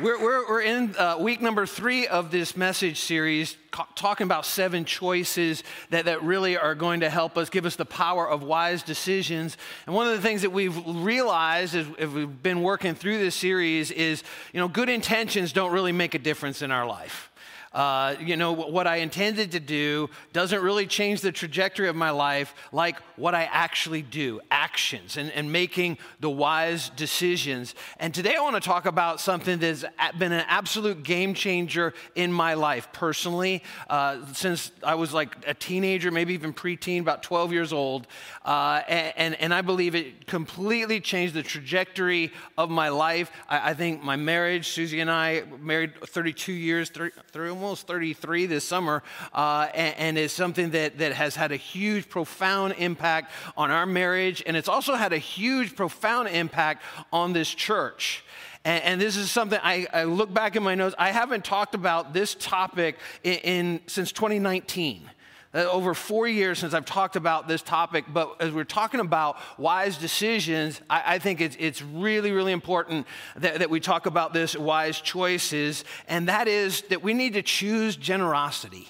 We're, we're, we're in uh, week number three of this message series, ca- talking about seven choices that, that really are going to help us, give us the power of wise decisions. And one of the things that we've realized as, as we've been working through this series is, you know, good intentions don't really make a difference in our life. Uh, you know, what I intended to do doesn't really change the trajectory of my life like what I actually do, actions, and, and making the wise decisions. And today I want to talk about something that's been an absolute game changer in my life personally. Uh, since I was like a teenager, maybe even preteen, about 12 years old. Uh, and, and I believe it completely changed the trajectory of my life. I, I think my marriage, Susie and I married 32 years, 30, 30 almost 33 this summer, uh, and, and is something that, that has had a huge, profound impact on our marriage, and it's also had a huge, profound impact on this church. And, and, this is something I, I, look back in my notes. I haven't talked about this topic in, in since 2019. Uh, over four years since I've talked about this topic, but as we're talking about wise decisions, I, I think it's, it's, really, really important that, that we talk about this wise choices, and that is that we need to choose generosity.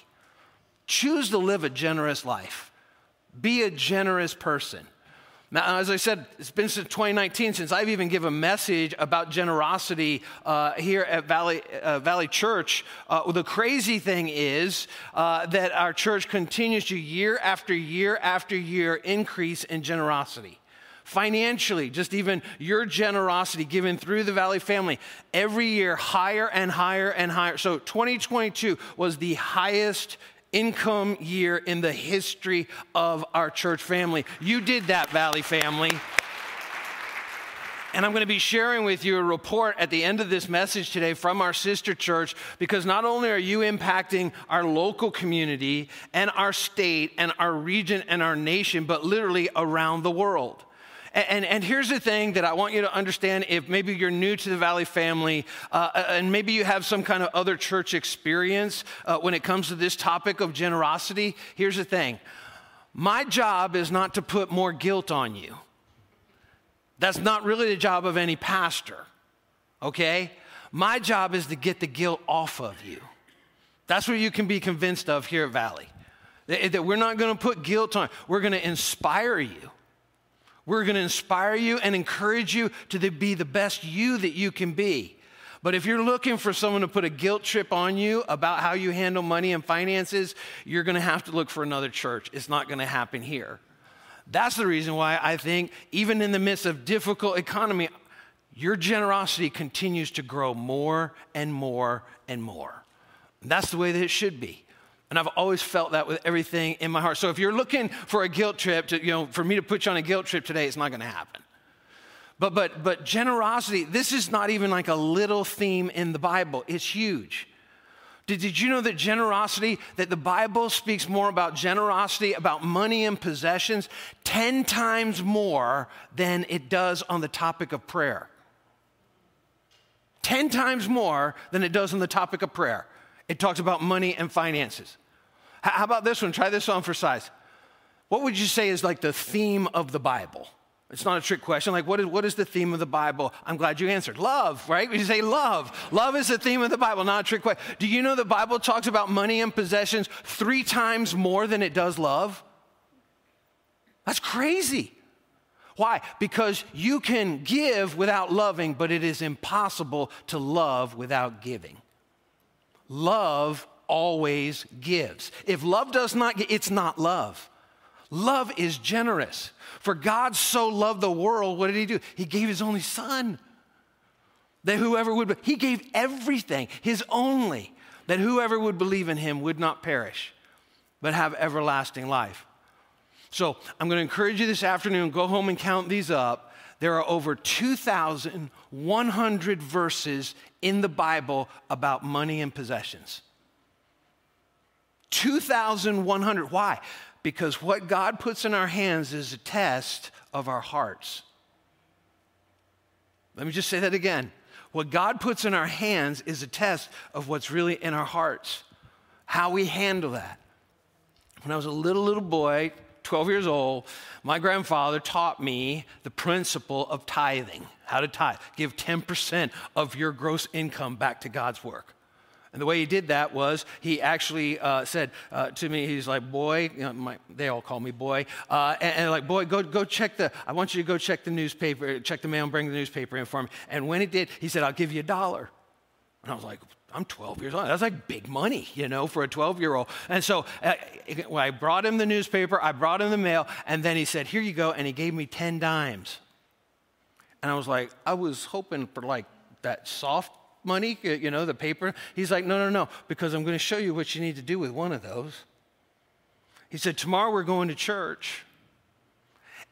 Choose to live a generous life. Be a generous person. Now, as I said, it's been since 2019 since I've even given a message about generosity uh, here at Valley, uh, Valley Church. Uh, the crazy thing is uh, that our church continues to year after year after year increase in generosity financially, just even your generosity given through the Valley family, every year higher and higher and higher. So 2022 was the highest income year in the history of our church family. You did that, Valley family. And I'm going to be sharing with you a report at the end of this message today from our sister church because not only are you impacting our local community and our state and our region and our nation, but literally around the world. And, and, and, here's the thing that I want you to understand if maybe you're new to the Valley family uh, and maybe you have some kind of other church experience uh, when it comes to this topic of generosity. Here's the thing my job is not to put more guilt on you. That's not really the job of any pastor, okay? My job is to get the guilt off of you. That's what you can be convinced of here at Valley. That we're not gonna put guilt on, we're gonna inspire you. We're going to inspire you and encourage you to be the best you that you can be. But if you're looking for someone to put a guilt trip on you about how you handle money and finances, you're going to have to look for another church. It's not going to happen here. That's the reason why I think, even in the midst of difficult economy, your generosity continues to grow more and more and more. that's the way that it should be. And I've always felt that with everything in my heart. So if you're looking for a guilt trip, to, you know, for me to put you on a guilt trip today, it's not going to happen. But, but, but generosity, this is not even like a little theme in the Bible, it's huge. Did, did you know that generosity, that the Bible speaks more about generosity, about money and possessions, 10 times more than it does on the topic of prayer? 10 times more than it does on the topic of prayer. It talks about money and finances. How about this one? Try this on for size. What would you say is like the theme of the Bible? It's not a trick question. Like, what is, what is the theme of the Bible? I'm glad you answered. Love, right? You say love. Love is the theme of the Bible, not a trick question. Do you know the Bible talks about money and possessions three times more than it does love? That's crazy. Why? Because you can give without loving, but it is impossible to love without giving. Love always gives. If love does not give, it's not love. Love is generous. For God so loved the world, what did he do? He gave his only son. That whoever would, he gave everything, his only, that whoever would believe in him would not perish, but have everlasting life. So I'm going to encourage you this afternoon, go home and count these up. There are over 2,100 verses in the Bible about money and possessions. 2,100. Why? Because what God puts in our hands is a test of our hearts. Let me just say that again. What God puts in our hands is a test of what's really in our hearts, how we handle that. When I was a little, little boy, 12 years old, my grandfather taught me the principle of tithing, how to tithe. Give 10% of your gross income back to God's work. And the way he did that was he actually uh, said uh, to me, he's like, boy, you know, my, they all call me boy, uh, and, and, like, boy, go, go check the, I want you to go check the newspaper, check the mail and bring the newspaper in for me. And when he did, he said, I'll give you a dollar. And I was like, I'm 12 years old. That's like big money, you know, for a 12 year old. And so uh, I brought him the newspaper, I brought him the mail, and then he said, Here you go. And he gave me 10 dimes. And I was like, I was hoping for like that soft money, uh, you know, the paper. He's like, No, no, no, because I'm going to show you what you need to do with one of those. He said, Tomorrow we're going to church,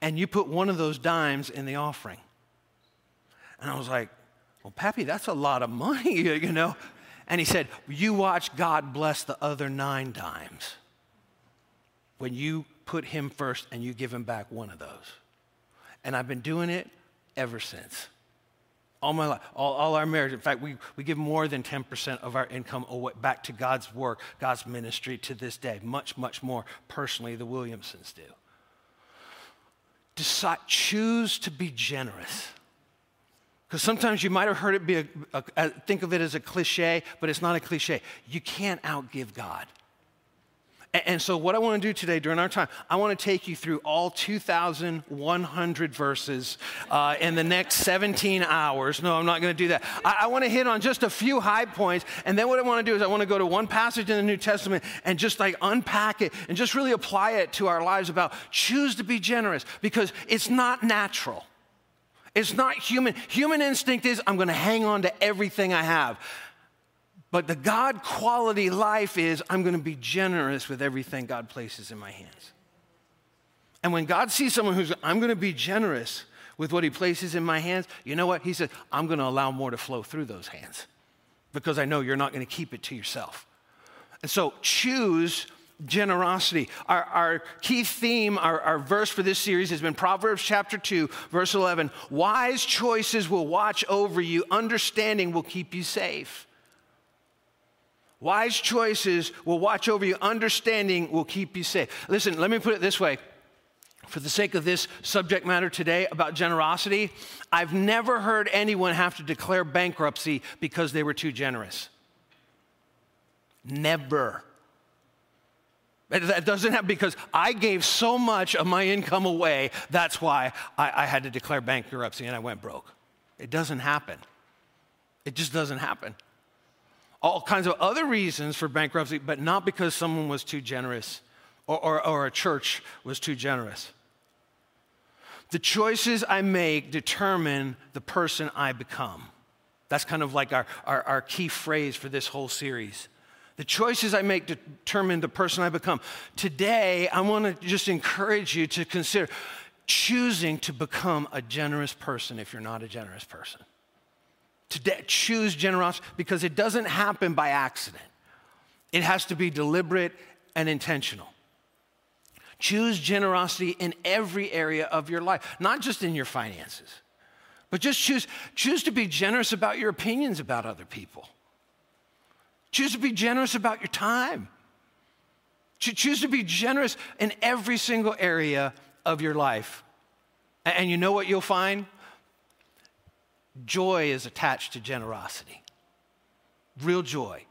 and you put one of those dimes in the offering. And I was like, Well, Pappy, that's a lot of money, you know. And he said, You watch God bless the other nine dimes when you put him first and you give him back one of those. And I've been doing it ever since. All my life, all, all our marriage. In fact, we, we give more than 10% of our income away, back to God's work, God's ministry to this day. Much, much more personally, the Williamsons do. Decide, choose to be generous. Because sometimes you might have heard it be a, a, a, think of it as a cliche, but it's not a cliche. You can't outgive God. And, so, what I want to do today during our time, I want to take you through all 2,100 verses uh, in the next 17 hours. No, I'm not going to do that. I, I want to hit on just a few high points, and then what I want to do is I want to go to one passage in the New Testament and just like unpack it and just really apply it to our lives about choose to be generous because it's not natural. It's not human. Human instinct is I'm going to hang on to everything I have. But the God quality life is I'm going to be generous with everything God places in my hands. And when God sees someone who's, I'm going to be generous with what He places in my hands, you know what? He said, I'm going to allow more to flow through those hands because I know you're not going to keep it to yourself. And so choose generosity. Our, our key theme, our, our verse for this series has been Proverbs chapter 2, verse 11. Wise choices will watch over you, understanding will keep you safe. Wise choices will watch over you, understanding will keep you safe. Listen, let me put it this way. For the sake of this subject matter today about generosity, I've never heard anyone have to declare bankruptcy because they were too generous. Never. That doesn't happen because I gave so much of my income away. That's why I, I, had to declare bankruptcy and I went broke. It doesn't happen. It just doesn't happen. All kinds of other reasons for bankruptcy, but not because someone was too generous or, or, or a church was too generous. The choices I make determine the person I become. That's kind of like our, our, our key phrase for this whole series. The choices I make determine the person I become. Today, I want to just encourage you to consider choosing to become a generous person if you're not a generous person. Today, choose generosity because it doesn't happen by accident. It has to be deliberate and intentional. Choose generosity in every area of your life, not just in your finances, but just choose, choose to be generous about your opinions about other people. Choose to be generous about your time. Choose to be generous in every single area of your life. And you know what you'll find? Joy is attached to generosity. Real joy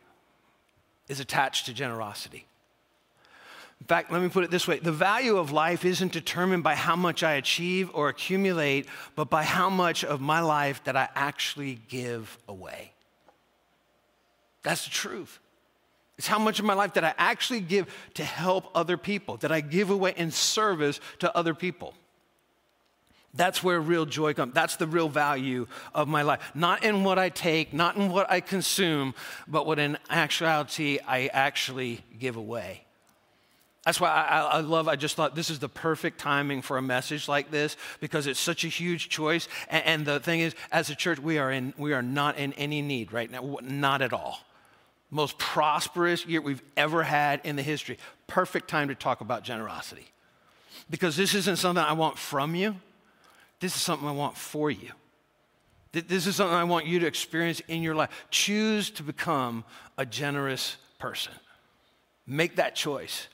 is attached to generosity. In fact, let me put it this way the value of life isn't determined by how much I achieve or accumulate, but by how much of my life that I actually give away. That's the truth. It's how much of my life that I actually give to help other people, that I give away in service to other people. That's where real joy comes. That's the real value of my life. Not in what I take, not in what I consume, but what in actuality I actually give away. That's why I, I, love, I just thought this is the perfect timing for a message like this because it's such a huge choice. And, and the thing is, as a church, we are, in, we are not in any need right now, not at all most prosperous year we've ever had in the history. Perfect time to talk about generosity. Because this isn't something I want from you, this is something I want for you. This is something I want you to experience in your life. Choose to become a generous person. Make that choice.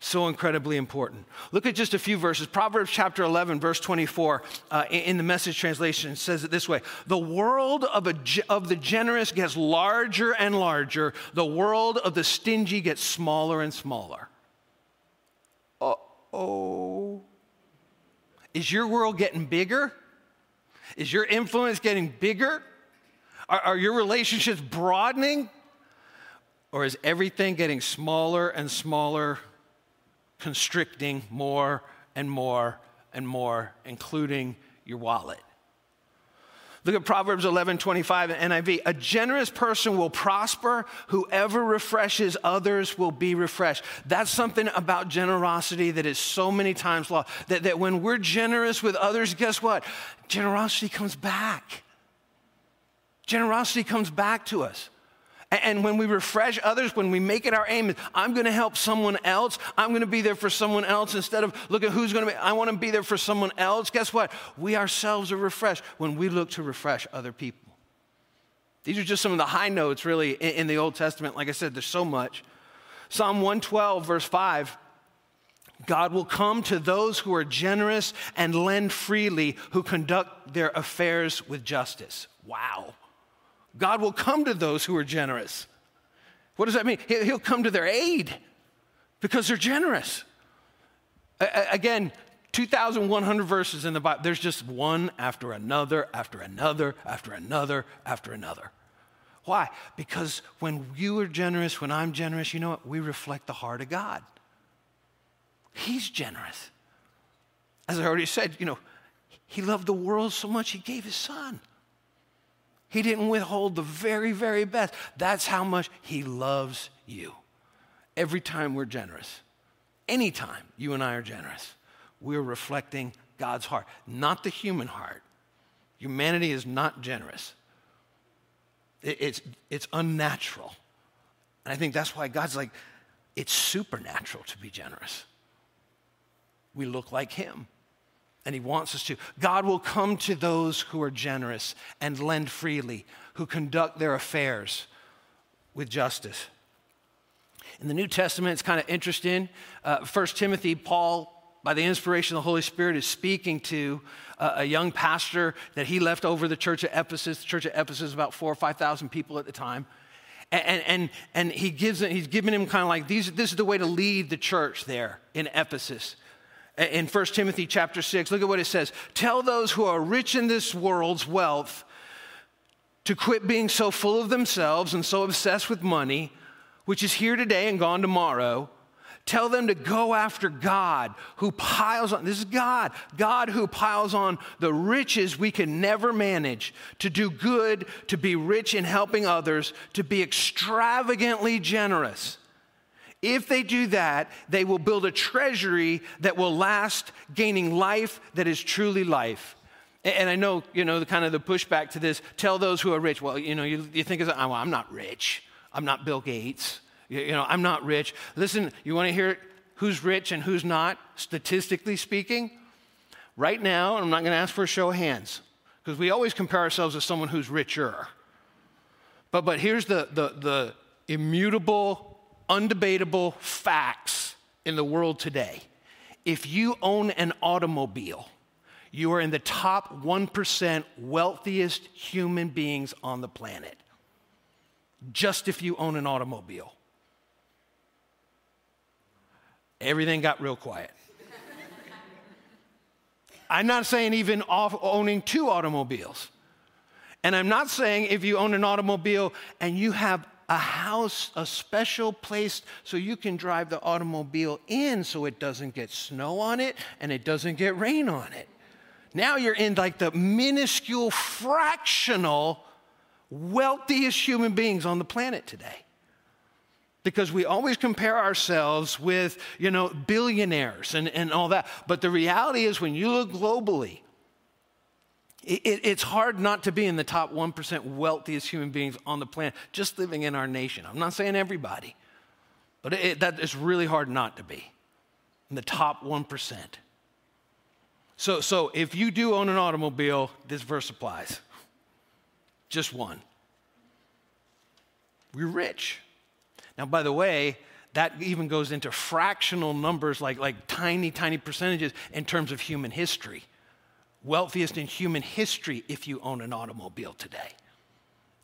So incredibly important. Look at just a few verses. Proverbs chapter 11, verse 24, uh, in the message translation says it this way The world of, a, of the generous gets larger and larger, the world of the stingy gets smaller and smaller. Oh. Is your world getting bigger? Is your influence getting bigger? Are, are your relationships broadening? Or is everything getting smaller and smaller constricting more and more and more, including your wallet. Look at Proverbs 11 25 NIV. A generous person will prosper. Whoever refreshes others will be refreshed. That's something about generosity that is so many times lost. That, that when we're generous with others, guess what? Generosity comes back. Generosity comes back to us. And when we refresh others, when we make it our aim, I'm going to help someone else. I'm going to be there for someone else instead of look at who's going to be. I want to be there for someone else. Guess what? We ourselves are refreshed when we look to refresh other people. These are just some of the high notes, really, in the Old Testament. Like I said, there's so much. Psalm 112, verse 5 God will come to those who are generous and lend freely, who conduct their affairs with justice. Wow. God will come to those who are generous. What does that mean? He'll come to their aid because they're generous. Again, 2,100 verses in the Bible. There's just one after another, after another, after another, after another. Why? Because when you are generous, when I'm generous, you know what? We reflect the heart of God. He's generous. As I already said, you know, He loved the world so much, He gave His Son. He didn't withhold the very, very best. That's how much He loves you. Every time we're generous, anytime you and I are generous, we're reflecting God's heart, not the human heart. Humanity is not generous, it's, it's unnatural. And I think that's why God's like, it's supernatural to be generous. We look like Him and He wants us to. God will come to those who are generous and lend freely, who conduct their affairs with justice. In the New Testament, it's kind of interesting. Uh, 1 Timothy, Paul, by the inspiration of the Holy Spirit, is speaking to uh, a young pastor that he left over the church at Ephesus. The church at Ephesus about four or 5,000 people at the time. And, and, and he gives, he's giving him kind of like, these, this is the way to lead the church there in Ephesus in 1 Timothy chapter 6, look at what it says. Tell those who are rich in this world's wealth to quit being so full of themselves and so obsessed with money, which is here today and gone tomorrow. Tell them to go after God who piles on, this is God, God who piles on the riches we can never manage, to do good, to be rich in helping others, to be extravagantly generous if they do that, they will build a treasury that will last, gaining life that is truly life. And I know, you know, the kind of the pushback to this, tell those who are rich. Well, you know, you, you think, of, oh, well, I'm not rich. I'm not Bill Gates. You, you know, I'm not rich. Listen, you want to hear who's rich and who's not, statistically speaking? Right now, I'm not going to ask for a show of hands, because we always compare ourselves to someone who's richer. But, but here's the, the, the immutable undebatable facts in the world today. If you own an automobile, you are in the top 1% wealthiest human beings on the planet. Just if you own an automobile. Everything got real quiet. I'm not saying even owning two automobiles. And I'm not saying if you own an automobile and you have a house, a special place so you can drive the automobile in so it doesn't get snow on it and it doesn't get rain on it. Now you're in like the minuscule, fractional, wealthiest human beings on the planet today. Because we always compare ourselves with, you know, billionaires and, and all that. But the reality is, when you look globally, it, it's hard not to be in the top 1% wealthiest human beings on the planet just living in our nation. I'm not saying everybody, but it, that is really hard not to be in the top 1%. So, so if you do own an automobile, this verse applies. Just one. We're rich. Now, by the way, that even goes into fractional numbers, like, like tiny, tiny percentages in terms of human history. Wealthiest in human history if you own an automobile today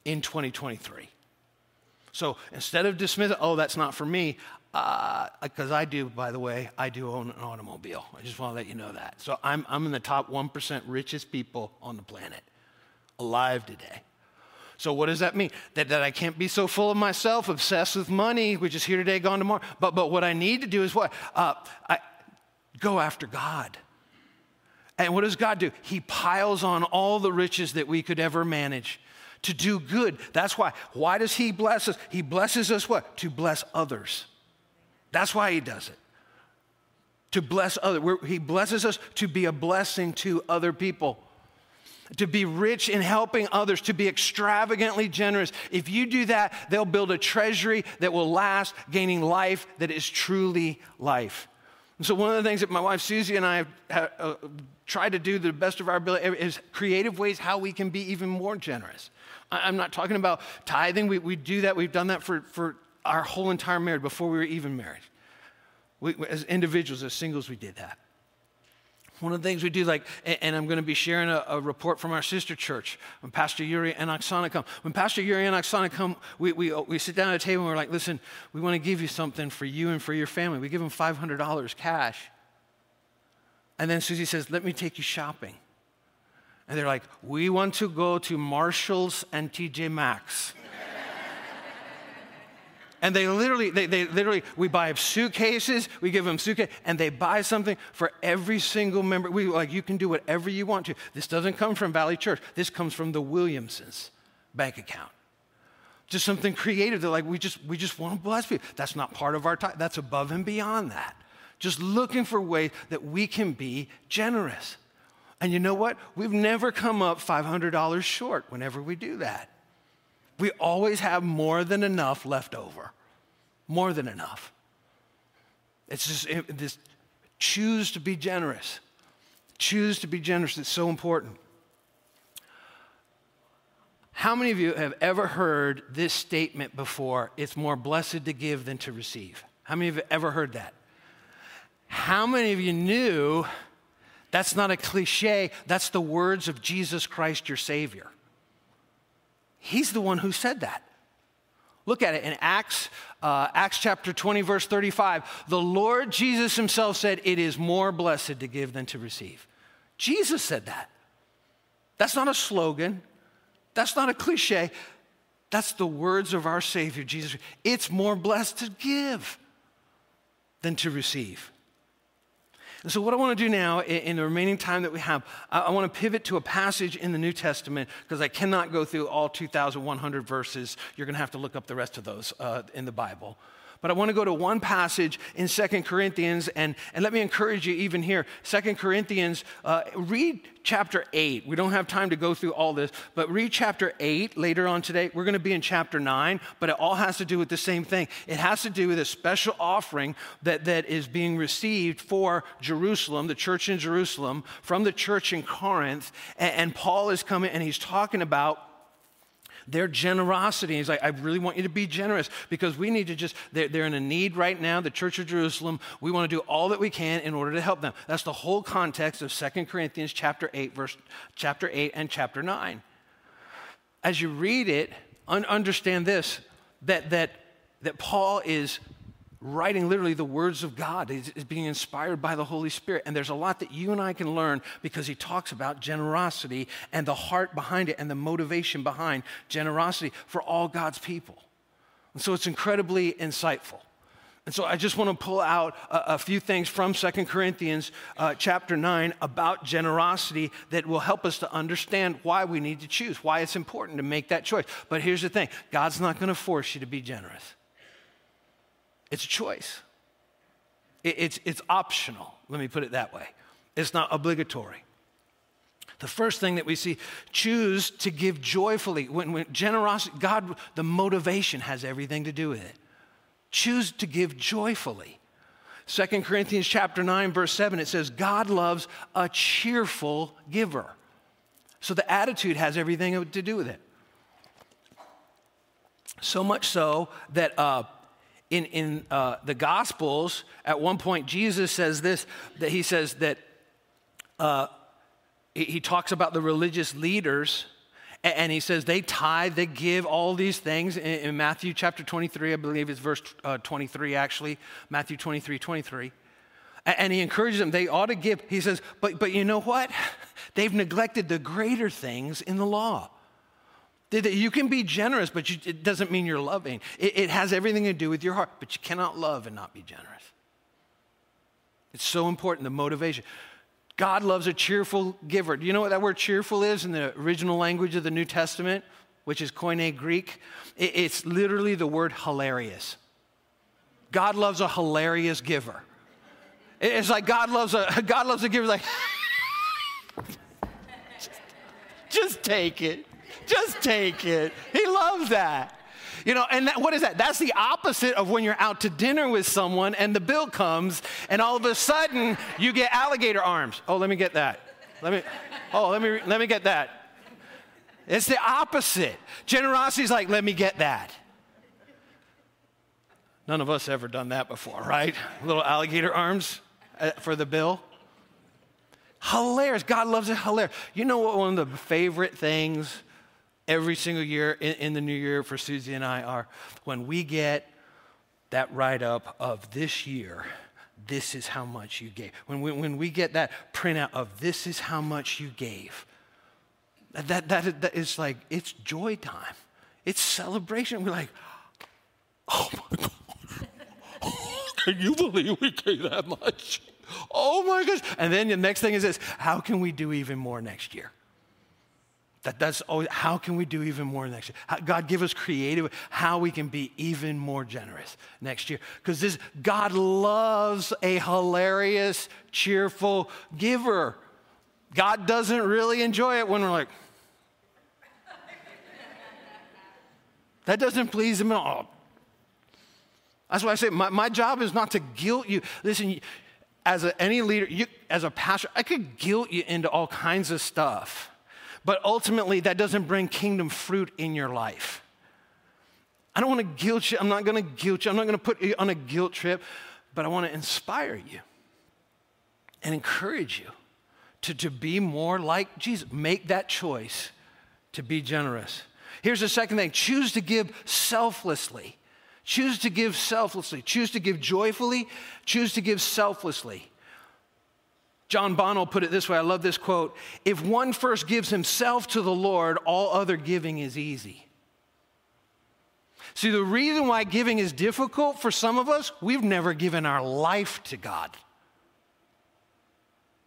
in 2023. So instead of dismissing, oh, that's not for me, because uh, I do, by the way, I do own an automobile. I just want to let you know that. So I'm, I'm in the top 1% richest people on the planet alive today. So what does that mean? That, that I can't be so full of myself, obsessed with money, which is here today, gone tomorrow. But, but what I need to do is what? Uh, I go after God. And what does God do? He piles on all the riches that we could ever manage to do good. That's why. Why does He bless us? He blesses us what? To bless others. That's why He does it. To bless others. He blesses us to be a blessing to other people to be rich in helping others, to be extravagantly generous. If you do that, they'll build a treasury that will last, gaining life that is truly life. And so, one of the things that my wife Susie and I have uh, tried to do the best of our ability is creative ways how we can be even more generous. I'm not talking about tithing, we, we do that, we've done that for, for our whole entire marriage before we were even married. We, as individuals, as singles, we did that. One of the things we do, like, and I'm going to be sharing a, a, report from our sister church when Pastor Yuri and Oksana come. When Pastor Yuri and Oksana come, we, we, uh, we sit down at a table and we're like, listen, we want to give you something for you and for your family. We give them $500 cash. And then Susie says, let me take you shopping. And they're like, we want to go to Marshall's and TJ Maxx. And they literally, they, they literally, we buy suitcases, we give them suitcase, and they buy something for every single member. We like, you can do whatever you want to. This doesn't come from Valley Church. This comes from the Williamsons bank account. Just something creative. They're like, we just, we just want to bless people. That's not part of our time. That's above and beyond that. Just looking for ways that we can be generous. And you know what? We've never come up $500 short whenever we do that we always have more than enough left over. More than enough. It's just this choose to be generous. Choose to be generous. It's so important. How many of you have ever heard this statement before? It's more blessed to give than to receive. How many of you have ever heard that? How many of you knew that's not a cliche? That's the words of Jesus Christ, your Savior. He's the one who said that. Look at it in Acts, uh, Acts chapter 20, verse 35. The Lord Jesus himself said, It is more blessed to give than to receive. Jesus said that. That's not a slogan, that's not a cliche. That's the words of our Savior, Jesus. It's more blessed to give than to receive. And so, what I want to do now in the remaining time that we have, I want to pivot to a passage in the New Testament because I cannot go through all 2,100 verses. You're going to have to look up the rest of those uh, in the Bible. But I want to go to one passage in Second Corinthians, and, and let me encourage you even here. Second Corinthians, uh, read chapter 8. We don't have time to go through all this, but read chapter 8 later on today. We're going to be in chapter 9, but it all has to do with the same thing. It has to do with a special offering that, that is being received for Jerusalem, the church in Jerusalem, from the church in Corinth. And, and Paul is coming and he's talking about their generosity. He's like, I really want you to be generous because we need to just, they're, they're in a need right now, the church of Jerusalem. We want to do all that we can in order to help them. That's the whole context of Second Corinthians chapter 8, verse chapter 8 and chapter 9. As you read it, un- understand this that, that, that Paul is writing literally the words of God. He's, being inspired by the Holy Spirit. And there's a lot that you and I can learn because he talks about generosity and the heart behind it and the motivation behind generosity for all God's people. And so it's incredibly insightful. And so I just want to pull out a, a few things from Second Corinthians uh, chapter 9 about generosity that will help us to understand why we need to choose, why it's important to make that choice. But here's the thing God's not going to force you to be generous. It's a choice. It's, it's optional, let me put it that way. It's not obligatory. The first thing that we see, choose to give joyfully. When, when generosity, God, the motivation has everything to do with it. Choose to give joyfully. 2 Corinthians chapter 9, verse 7, it says, God loves a cheerful giver. So the attitude has everything to do with it. So much so that uh, in, in uh, the Gospels, at one point, Jesus says this that he says that uh, he, he talks about the religious leaders and he says they tithe, they give all these things. In, Matthew chapter 23, I believe it's verse uh, 23 actually, Matthew 23, 23. And he encourages them, they ought to give. He says, but, but you know what? They've neglected the greater things in the law. You can be generous, but you, it doesn't mean you're loving. It, it has everything to do with your heart, but you cannot love and not be generous. It's so important, the motivation. God loves a cheerful giver. Do you know what that word cheerful is in the original language of the New Testament, which is Koine Greek? It's literally the word hilarious. God loves a hilarious giver. It's like God loves a God loves a giver like just, just take it. Just take it. He loves that. You know, and that, what is that? That's the opposite of when you're out to dinner with someone and the bill comes and all of a sudden you get alligator arms. Oh, let me get that. Let me, oh, let me, let me get that. It's the opposite. Generosity is like, let me get that. None of us ever done that before, right? Little alligator arms uh, for the bill. Hilarious. God loves it hilarious. You know what one of the favorite things every single year in, in the new year for Susie and I are when we get that write up of this year, this is how much you gave. When we, when we get that printout of this is how much you gave, that, that, that is like, it's joy time. It's celebration. We're like, oh my gosh, can you believe we gave that much? Oh my gosh. And then the next thing is this how can we do even more next year? That, that's always, how can we do even more next year? How, God, give us creative, how we can be even more generous next year. Because this, God loves a hilarious, cheerful giver. God doesn't really enjoy it when we're like, that doesn't please him at all. That's why I say my, my job is not to guilt you. Listen, as a, any leader, you, as a pastor, I could guilt you into all kinds of stuff. But ultimately, that doesn't bring kingdom fruit in your life. I don't want to guilt you. I'm not going to guilt you. I'm not going to put you on a guilt trip, but I want to inspire you and encourage you to, to be more like Jesus. Make that choice to be generous. Here's the second thing choose to give selflessly. Choose to give selflessly. Choose to give joyfully. Choose to give selflessly. John Bonnell put it this way I love this quote If one first gives himself to the Lord, all other giving is easy. See, the reason why giving is difficult for some of us, we've never given our life to God.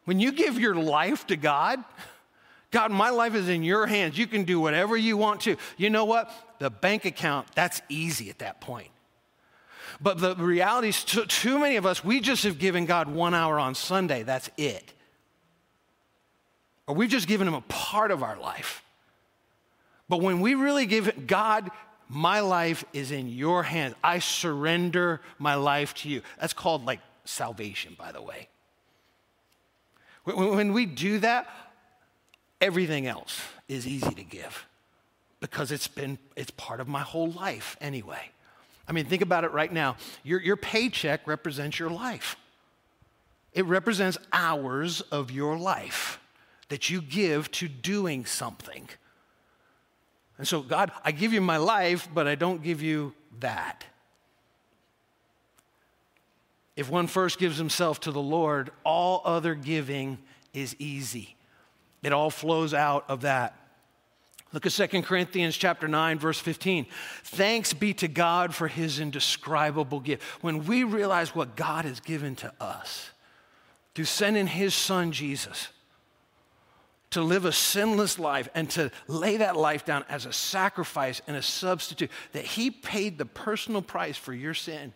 When you give your life to God, God, my life is in your hands. You can do whatever you want to. You know what? The bank account, that's easy at that point. But the reality is, too, too many of us, we just have given God one hour on Sunday. That's it. Or we've just given Him a part of our life. But when we really give God, my life is in your hands. I surrender my life to you. That's called like salvation, by the way. When we do that, everything else is easy to give because it's been it's part of my whole life anyway. I mean, think about it right now. Your, your paycheck represents your life, it represents hours of your life that you give to doing something. And so, God, I give you my life, but I don't give you that. If one first gives himself to the Lord, all other giving is easy. It all flows out of that. Look at 2 Corinthians chapter 9 verse 15. Thanks be to God for his indescribable gift. When we realize what God has given to us to send in his son Jesus to live a sinless life and to lay that life down as a sacrifice and a substitute that he paid the personal price for your sin,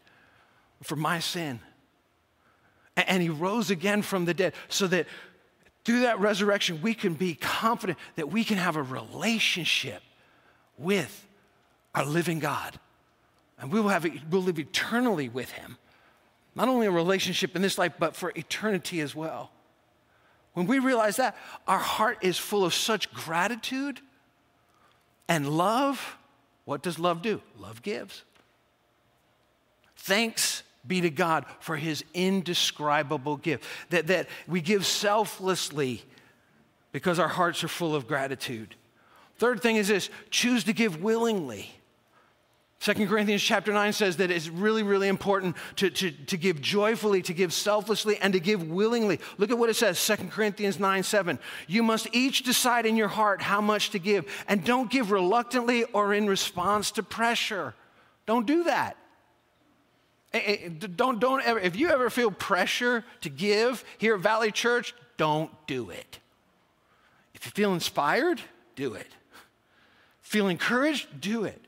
for my sin. And he rose again from the dead so that through that resurrection, we can be confident that we can have a relationship with our living God. And we will, have, we'll live eternally with Him. Not only a relationship in this life, but for eternity as well. When we realize that, our heart is full of such gratitude and love. What does love do? Love gives. Thanks be to God for his indescribable gift. That, that we give selflessly because our hearts are full of gratitude. Third thing is this choose to give willingly. 2 Corinthians chapter 9 says that it's really, really important to, to, to give joyfully, to give selflessly, and to give willingly. Look at what it says 2 Corinthians 9 7. You must each decide in your heart how much to give, and don't give reluctantly or in response to pressure. Don't do that. Eh, eh, don't, don't ever, if you ever feel pressure to give here at Valley Church, don't do it. If you feel inspired, do it. Feel encouraged, do it.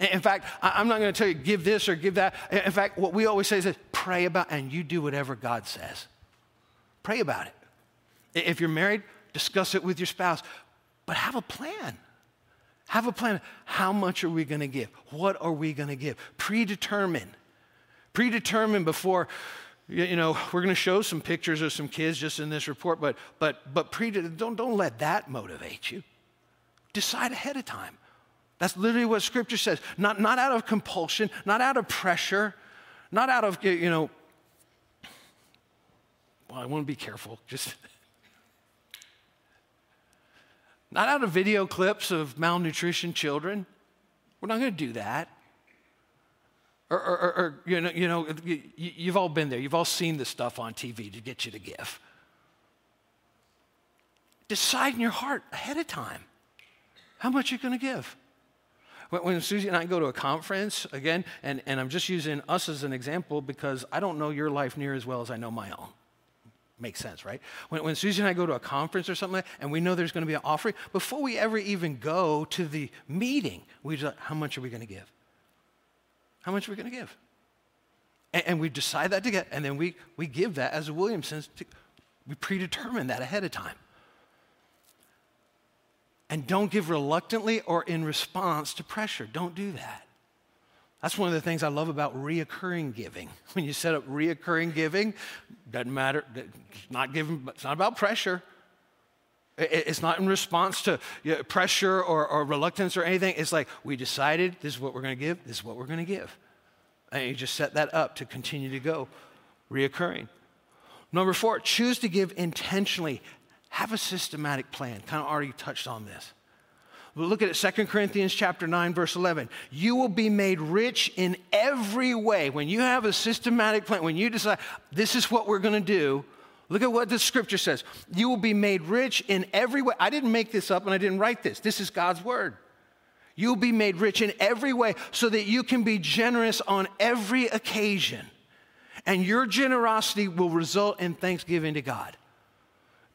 In fact, I'm not going to tell you give this or give that. In fact, what we always say is pray about and you do whatever God says. Pray about it. If you're married, discuss it with your spouse, but have a plan. Have a plan. How much are we going to give? What are we going to give? Predetermine. Predetermine before you know we're going to show some pictures of some kids just in this report but but but pre don't don't let that motivate you decide ahead of time that's literally what scripture says. Not, not out of compulsion, not out of pressure, not out of, you know, well, I want to be careful. Just not out of video clips of malnutrition children. We're not going to do that. Or, or, or, you know, you know, you've all been there. You've all seen the stuff on TV to get you to give. Decide in your heart ahead of time how much you're going to give. When Susie and I go to a conference, again, and, and I'm just using us as an example because I don't know your life near as well as I know my own. Makes sense, right? When, when Susie and I go to a conference or something, like, and we know there's going to be an offering, before we ever even go to the meeting, we just, how much are we going to give? How much are we going to give? And, and, we decide that together, and then we, we give that as a Williamsons. To, we predetermine that ahead of time. And don't give reluctantly or in response to pressure. Don't do that. That's one of the things I love about reoccurring giving. When you set up reoccurring giving, doesn't matter. It's not giving. It's not about pressure. It's not in response to pressure or, or reluctance or anything. It's like we decided this is what we're going to give. This is what we're going to give, and you just set that up to continue to go, reoccurring. Number four, choose to give intentionally. Have a systematic plan. Kind of already touched on this. But look at it, 2 Corinthians chapter 9, verse 11. You will be made rich in every way. When you have a systematic plan, when you decide this is what we're going to do, look at what the scripture says. You will be made rich in every way. I didn't make this up and I didn't write this. This is God's word. You'll be made rich in every way so that you can be generous on every occasion. And your generosity will result in thanksgiving to God.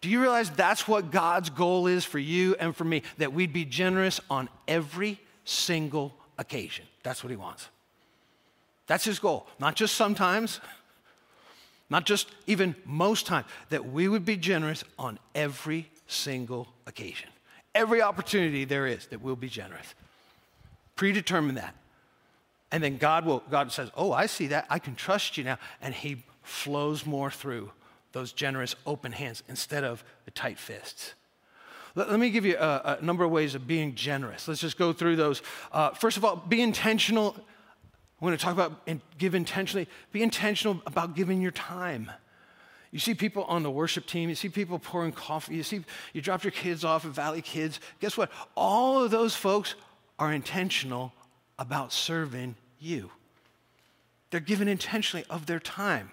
Do you realize that's what God's goal is for you and for me? That we'd be generous on every single occasion. That's what He wants. That's His goal. Not just sometimes, not just even most times, that we would be generous on every single occasion. Every opportunity there is that we'll be generous. Predetermine that. And then God will, God says, Oh, I see that. I can trust you now. And He flows more through those generous open hands instead of the tight fists. Let, let me give you a, a, number of ways of being generous. Let's just go through those. Uh, first of all, be intentional. I'm going to talk about and give intentionally. Be intentional about giving your time. You see people on the worship team, you see people pouring coffee, you see you drop your kids off at Valley Kids. Guess what? All of those folks are intentional about serving you. They're giving intentionally of their time.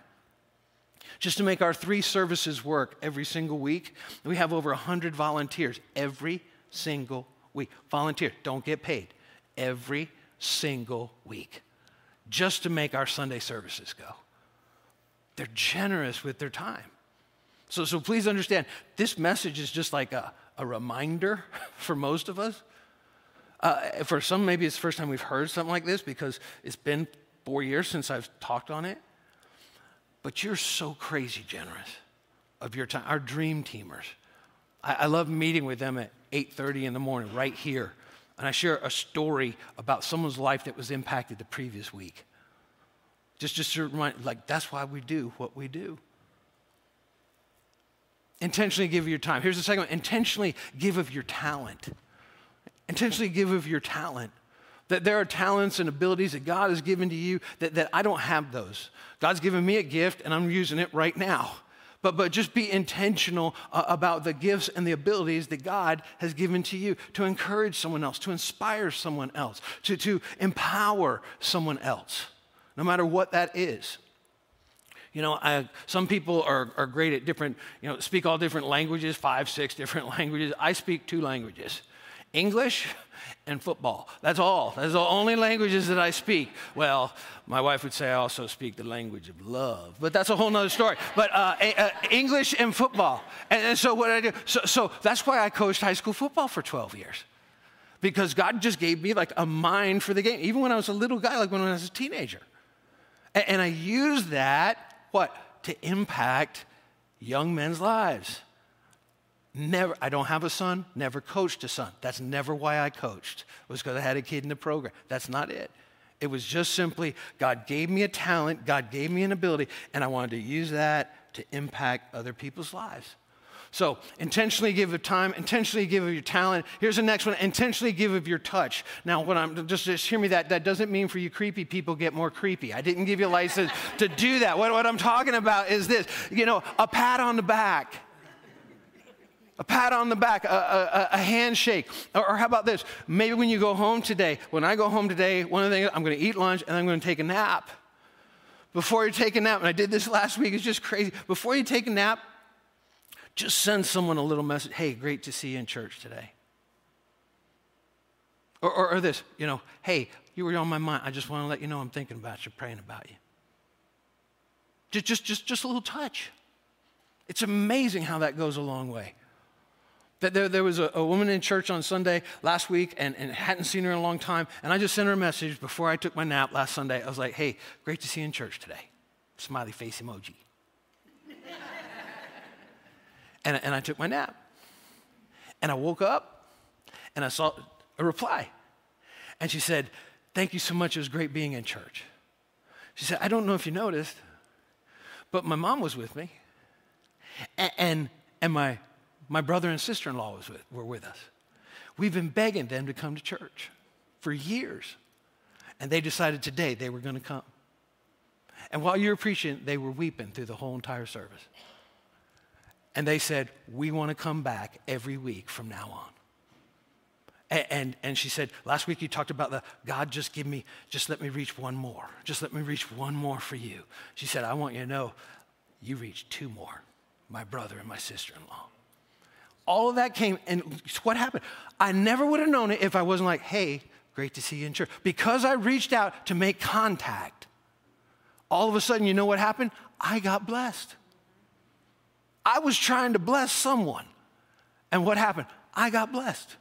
Just to make our three services work every single week, we have over 100 volunteers every single week. Volunteer, don't get paid. Every single week. Just to make our Sunday services go. They're generous with their time. So, so please understand, this message is just like a, a reminder for most of us. Uh, for some, maybe it's the first time we've heard something like this because it's been four years since I've talked on it. But you're so crazy generous of your time. Our dream teamers. I, I love meeting with them at 8:30 in the morning, right here. And I share a story about someone's life that was impacted the previous week. Just, just to remind, like, that's why we do what we do. Intentionally give your time. Here's the second one intentionally give of your talent. Intentionally give of your talent. That there are talents and abilities that God has given to you that, that I don't have those. God's given me a gift and I'm using it right now. But, but just be intentional uh, about the gifts and the abilities that God has given to you to encourage someone else, to inspire someone else, to, to empower someone else, no matter what that is. You know, I, some people are, are great at different, you know, speak all different languages, five, six different languages. I speak two languages English and football. That's all. That's the only languages that I speak. Well, my wife would say I also speak the language of love, but that's a whole nother story. But uh, uh, English and football. And, and, so what I do, so, so that's why I coached high school football for 12 years. Because God just gave me like a mind for the game, even when I was a little guy, like when I was a teenager. And, and I used that what? To impact young men's lives. Never, I don't have a son, never coached a son. That's never why I coached. It was because I had a kid in the program. That's not it. It was just simply God gave me a talent, God gave me an ability, and I wanted to use that to impact other people's lives. So, intentionally give of time, intentionally give of your talent. Here's the next one intentionally give of your touch. Now, what I'm just, just hear me that that doesn't mean for you creepy people get more creepy. I didn't give you a license to do that. What, what I'm talking about is this you know, a pat on the back. A pat on the back, a, a, a handshake. Or, or, how about this? Maybe when you go home today, when I go home today, one of the things, I'm going to eat lunch and I'm going to take a nap. Before you take a nap, and I did this last week, it's just crazy. Before you take a nap, just send someone a little message hey, great to see you in church today. Or, or, or, this, you know, hey, you were on my mind. I just want to let you know I'm thinking about you, praying about you. Just, just, just, just a little touch. It's amazing how that goes a long way. That there, there was a, a, woman in church on Sunday last week and, and hadn't seen her in a long time. And I just sent her a message before I took my nap last Sunday. I was like, hey, great to see you in church today. Smiley face emoji. And, and I took my nap. And I woke up and I saw a reply. And she said, Thank you so much. It was great being in church. She said, I don't know if you noticed, but my mom was with me. And, and, and my, my brother and sister in law were with us. We've been begging them to come to church for years. And they decided today they were going to come. And while you were preaching, they were weeping through the whole entire service. And they said, We want to come back every week from now on. And, and, and, she said, Last week you talked about the God, just give me, just let me reach one more. Just let me reach one more for you. She said, I want you to know you reached two more my brother and my sister in law. All of that came, and what happened? I never would have known it if I wasn't like, Hey, great to see you in church. Because I reached out to make contact, all of a sudden, you know what happened? I got blessed. I was trying to bless someone. And what happened? I got blessed.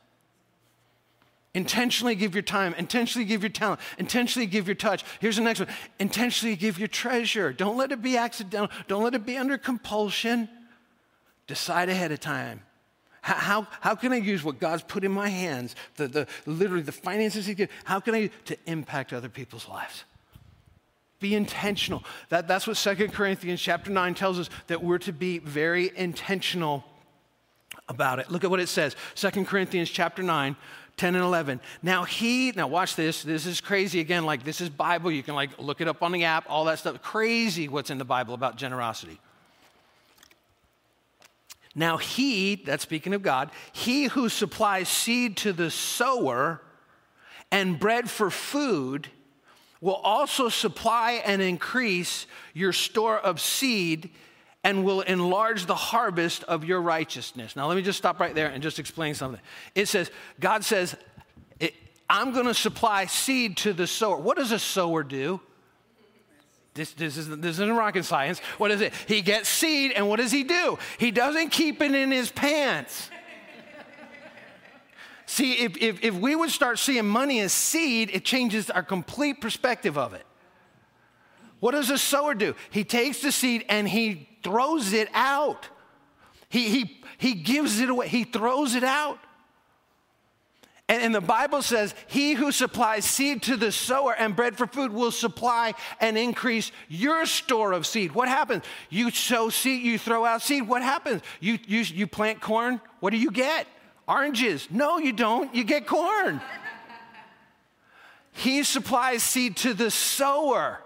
Intentionally give your time, intentionally give your talent, intentionally give your touch. Here's the next one intentionally give your treasure. Don't let it be accidental, don't let it be under compulsion. Decide ahead of time. How, how, can I use what God's put in my hands, the, the, literally the finances He gives, how can I to impact other people's lives? Be intentional. That, that's what Second Corinthians chapter 9 tells us that we're to be very intentional about it. Look at what it says. Second Corinthians chapter 9, 10 and 11. Now he, now watch this. This is crazy again. Like this is Bible. You can like look it up on the app, all that stuff. Crazy what's in the Bible about generosity. Now he, that's speaking of God, he who supplies seed to the sower and bread for food will also supply and increase your store of seed and will enlarge the harvest of your righteousness. Now, let me just stop right there and just explain something. It says, God says, I'm going to supply seed to the sower. What does a sower do? This, this, is, this isn't rocket science. What is it? He gets seed, and what does he do? He doesn't keep it in his pants. See, if, if, if we would start seeing money as seed, it changes our complete perspective of it. What does a sower do? He takes the seed and he throws it out. He, he, he gives it away, he throws it out. And, and, the Bible says, He who supplies seed to the sower and bread for food will supply and increase your store of seed. What happens? You sow seed, you throw out seed. What happens? You, you, you plant corn, what do you get? Oranges. No, you don't. You get corn. He supplies seed to the sower,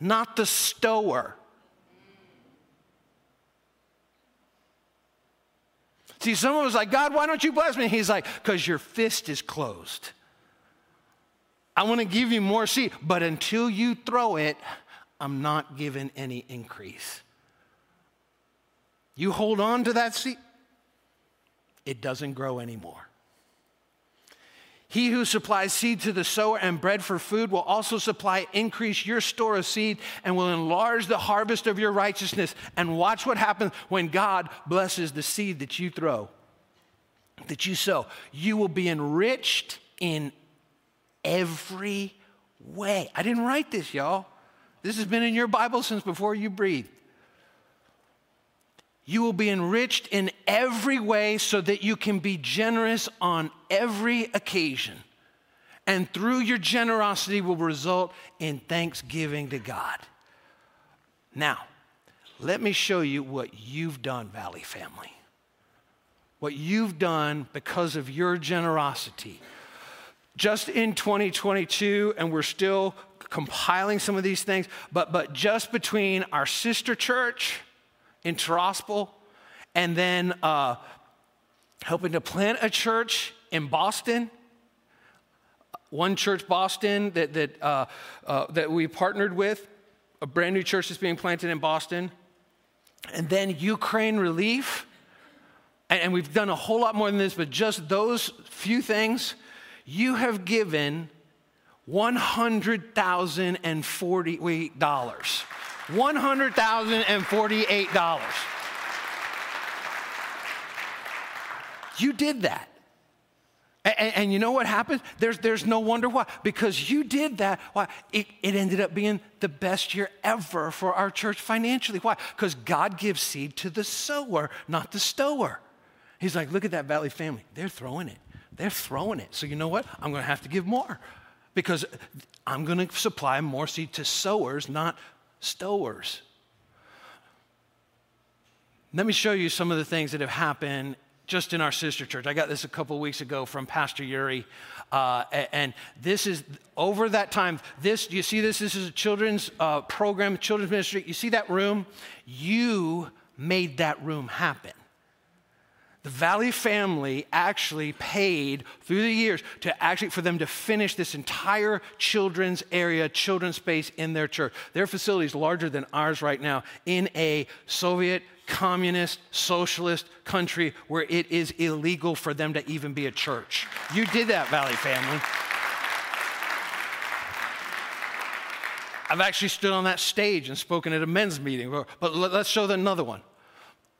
not the stower. See, someone was like, God, why don't you bless me? He's like, because your fist is closed. I want to give you more seed, but until you throw it, I'm not giving any increase. You hold on to that seed, it doesn't grow anymore. He who supplies seed to the sower and bread for food will also supply, increase your store of seed, and will enlarge the harvest of your righteousness. And watch what happens when God blesses the seed that you throw, that you sow. You will be enriched in every way. I didn't write this, y'all. This has been in your Bible since before you breathed. You will be enriched in every way so that you can be generous on every occasion. And through your generosity will result in thanksgiving to God. Now, let me show you what you've done, Valley family. What you've done because of your generosity. Just in 2022, and we're still compiling some of these things, but, but just between our sister church, in Tiraspol, and then uh, helping to plant a church in Boston. One church, Boston, that, that, uh, uh, that we partnered with, a brand new church that's being planted in Boston. And then Ukraine Relief. And, and we've done a whole lot more than this, but just those few things, you have given $100,048. $100,048. You did that. And, and, you know what happened? There's, there's no wonder why. Because you did that. Why? It, it ended up being the best year ever for our church financially. Why? Because God gives seed to the sower, not the stower. He's like, look at that Valley family. They're throwing it. They're throwing it. So you know what? I'm going to have to give more because I'm going to supply more seed to sowers, not stowers. Let me show you some of the things that have happened just in our sister church. I got this a couple weeks ago from Pastor Yuri. Uh, and this is over that time. This, you see this? This is a children's uh, program, children's ministry. You see that room? You made that room happen. The Valley family actually paid through the years to actually for them to finish this entire children's area, children's space in their church. Their facility is larger than ours right now in a Soviet communist socialist country where it is illegal for them to even be a church. You did that, Valley family. I've actually stood on that stage and spoken at a men's meeting, but let's show another one.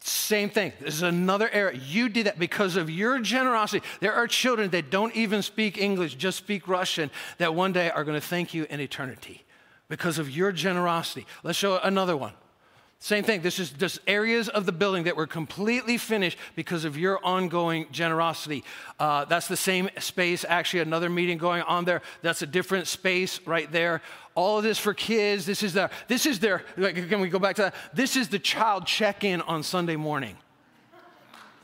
Same thing. This is another area. You did that because of your generosity. There are children that don't even speak English, just speak Russian, that one day are going to thank you in eternity because of your generosity. Let's show another one. Same thing. This is just areas of the building that were completely finished because of your ongoing generosity. Uh, that's the same space. Actually, another meeting going on there. That's a different space right there. All of this for kids. This is their. This is their. Can we go back to that? This is the child check-in on Sunday morning.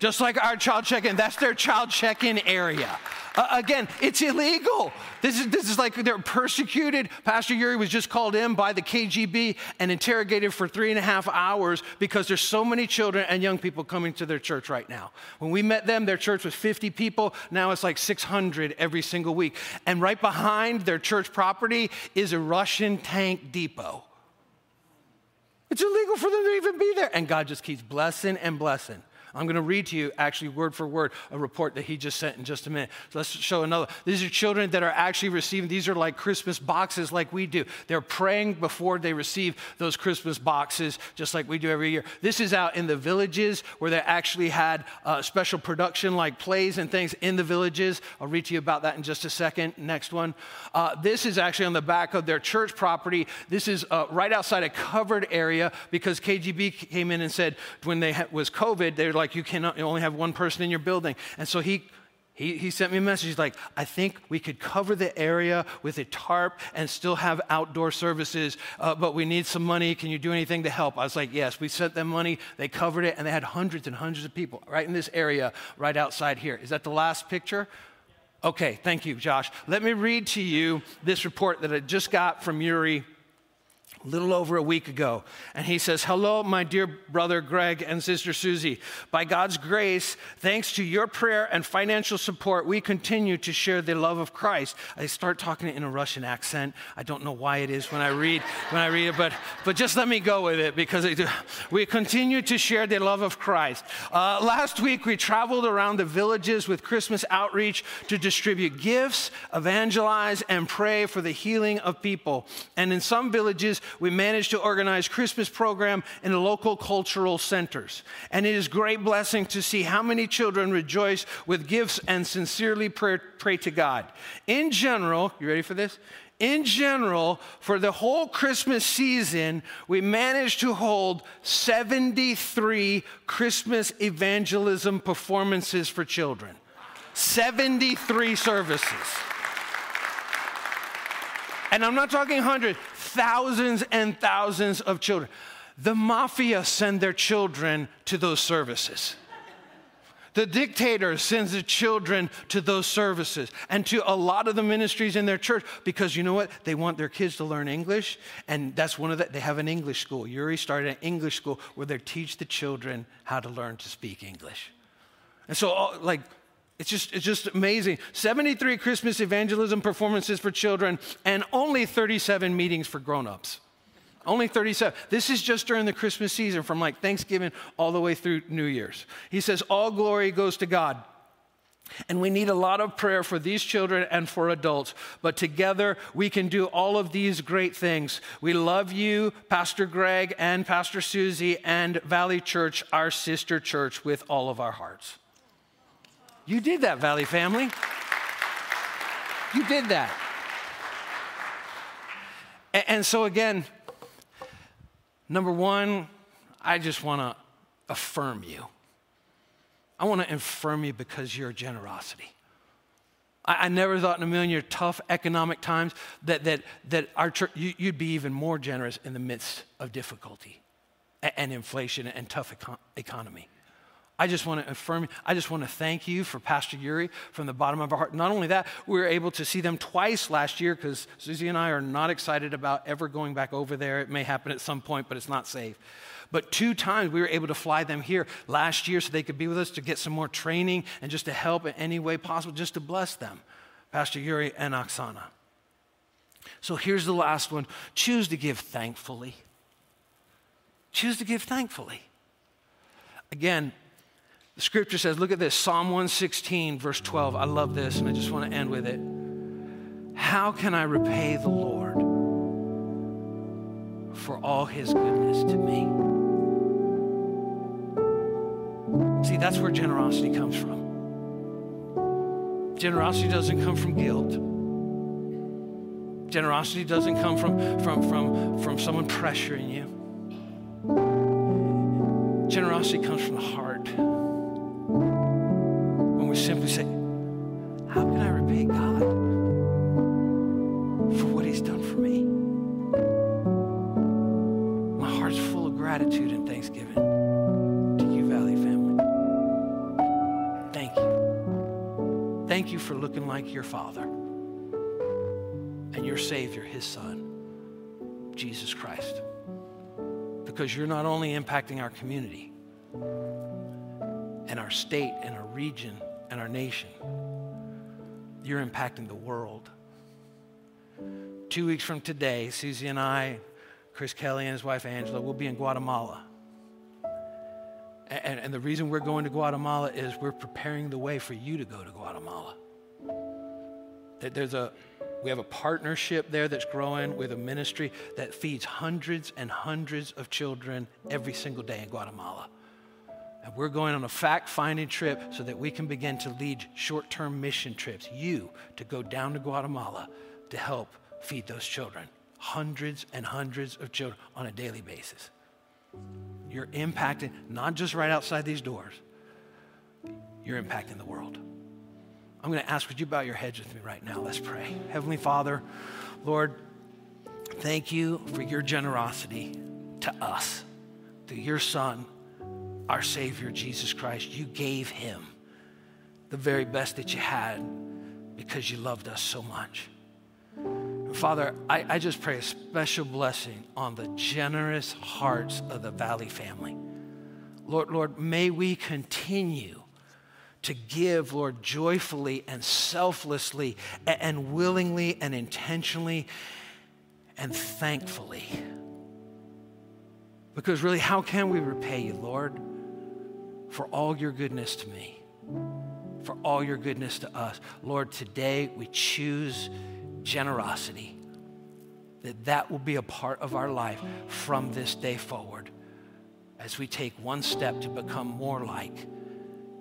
Just like our child check-in, that's their child check-in area. Uh, again, it's illegal. This is, this is like they're persecuted. Pastor Yuri was just called in by the KGB and interrogated for three and a half hours because there's so many children and young people coming to their church right now. When we met them, their church was 50 people. Now it's like 600 every single week. And right behind their church property is a Russian tank depot. It's illegal for them to even be there. And God just keeps blessing and blessing. I'm going to read to you, actually, word for word, a report that he just sent in just a minute. So let's show another. These are children that are actually receiving, these are like Christmas boxes, like we do. They're praying before they receive those Christmas boxes, just like we do every year. This is out in the villages where they actually had uh, special production, like plays and things in the villages. I'll read to you about that in just a second. Next one. Uh, this is actually on the back of their church property. This is uh, right outside a covered area because KGB came in and said when they ha- was COVID, they're like, like you cannot you only have one person in your building. And so he he, he sent me a message. He's like, I think we could cover the area with a tarp and still have outdoor services, uh, but we need some money. Can you do anything to help? I was like, Yes. We sent them money. They covered it, and they had hundreds and hundreds of people right in this area, right outside here. Is that the last picture? Okay, thank you, Josh. Let me read to you this report that I just got from Yuri a little over a week ago. And he says, Hello, my dear brother Greg and sister Susie. By God's grace, thanks to your prayer and financial support, we continue to share the love of Christ. I start talking in a Russian accent. I don't know why it is when I read when I read it, but, but just let me go with it because we continue to share the love of Christ. Uh, last week, we traveled around the villages with Christmas outreach to distribute gifts, evangelize, and pray for the healing of people. And in some villages, we managed to organize Christmas program in local cultural centers. And it is great blessing to see how many children rejoice with gifts and sincerely pray, pray to God. In general, you ready for this? in general, for the whole Christmas season, we managed to hold 73 Christmas evangelism performances for children. 73 services. And I'm not talking hundreds, thousands and thousands of children. The mafia send their children to those services. The dictator sends the children to those services and to a lot of the ministries in their church because you know what? They want their kids to learn English, and that's one of the, they have an English school. Yuri started an English school where they teach the children how to learn to speak English. And so, like, it's just, it's just amazing. 73 Christmas evangelism performances for children and only 37 meetings for grown-ups. Only 37. This is just during the Christmas season from like Thanksgiving all the way through New Year's. He says, All glory goes to God. And we need a lot of prayer for these children and for adults. But together we can do all of these great things. We love you, Pastor Greg and Pastor Susie and Valley Church, our sister church, with all of our hearts. You did that, Valley family. You did that. And, so, again, number one, I just want to affirm you. I want to affirm you because your generosity. I, I, never thought in a million year tough economic times that, that, that our church, you, would be even more generous in the midst of difficulty and, and inflation and tough econ- economy. I just want to affirm, I just want to thank you for Pastor Yuri from the bottom of our heart. Not only that, we were able to see them twice last year because Susie and I are not excited about ever going back over there. It may happen at some point, but it's not safe. But two times we were able to fly them here last year so they could be with us to get some more training and just to help in any way possible, just to bless them, Pastor Yuri and Oksana. So here's the last one choose to give thankfully. Choose to give thankfully. Again, the scripture says, look at this Psalm 116, verse 12. I love this, and I just want to end with it. How can I repay the Lord for all his goodness to me? See, that's where generosity comes from. Generosity doesn't come from guilt. Generosity doesn't come from, from, from, from someone pressuring you. Generosity comes from the heart we simply say, How can I repay God for what He's done for me? My heart's full of gratitude and thanksgiving to you, Valley family. Thank you. Thank you for looking like your Father and your Savior, His Son, Jesus Christ. Because you're not only impacting our community, and our state and our region and our nation. You're impacting the world. Two weeks from today, Susie and I, Chris Kelly and his wife Angela, will be in Guatemala. And, and, the reason we're going to Guatemala is we're preparing the way for you to go to Guatemala. There's a, we have a partnership there that's growing with a ministry that feeds hundreds and hundreds of children every single day in Guatemala. And we're going on a fact finding trip so that we can begin to lead short term mission trips. You to go down to Guatemala to help feed those children. Hundreds and hundreds of children on a daily basis. You're impacting not just right outside these doors, you're impacting the world. I'm going to ask, would you bow your heads with me right now? Let's pray. Heavenly Father, Lord, thank you for your generosity to us, to your Son our Savior, Jesus Christ. You gave him the very best that you had because you loved us so much. Father, I, I just pray a special blessing on the generous hearts of the Valley family. Lord, Lord, may we continue to give, Lord, joyfully and selflessly and willingly and intentionally and thankfully. Because really, how can we repay you, Lord, for all your goodness to me, for all your goodness to us? Lord, today we choose generosity, that that will be a part of our life from this day forward as we take one step to become more like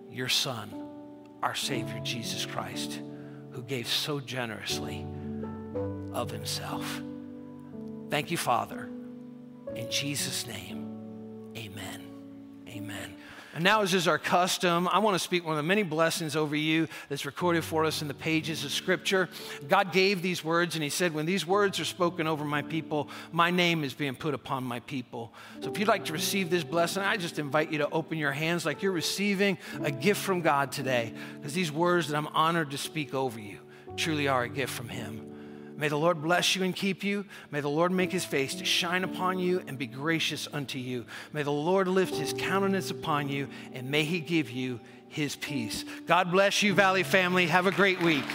your Son, our Savior, Jesus Christ, who gave so generously of himself. Thank you, Father. In Jesus' name, amen. Amen. And now, as is our custom, I want to speak one of the many blessings over you that's recorded for us in the pages of Scripture. God gave these words, and He said, When these words are spoken over my people, my name is being put upon my people. So if you'd like to receive this blessing, I just invite you to open your hands like you're receiving a gift from God today, because these words that I'm honored to speak over you truly are a gift from Him. May the Lord bless you and keep you. May the Lord make his face to shine upon you and be gracious unto you. May the Lord lift his countenance upon you and may he give you his peace. God bless you, Valley family. Have a great week.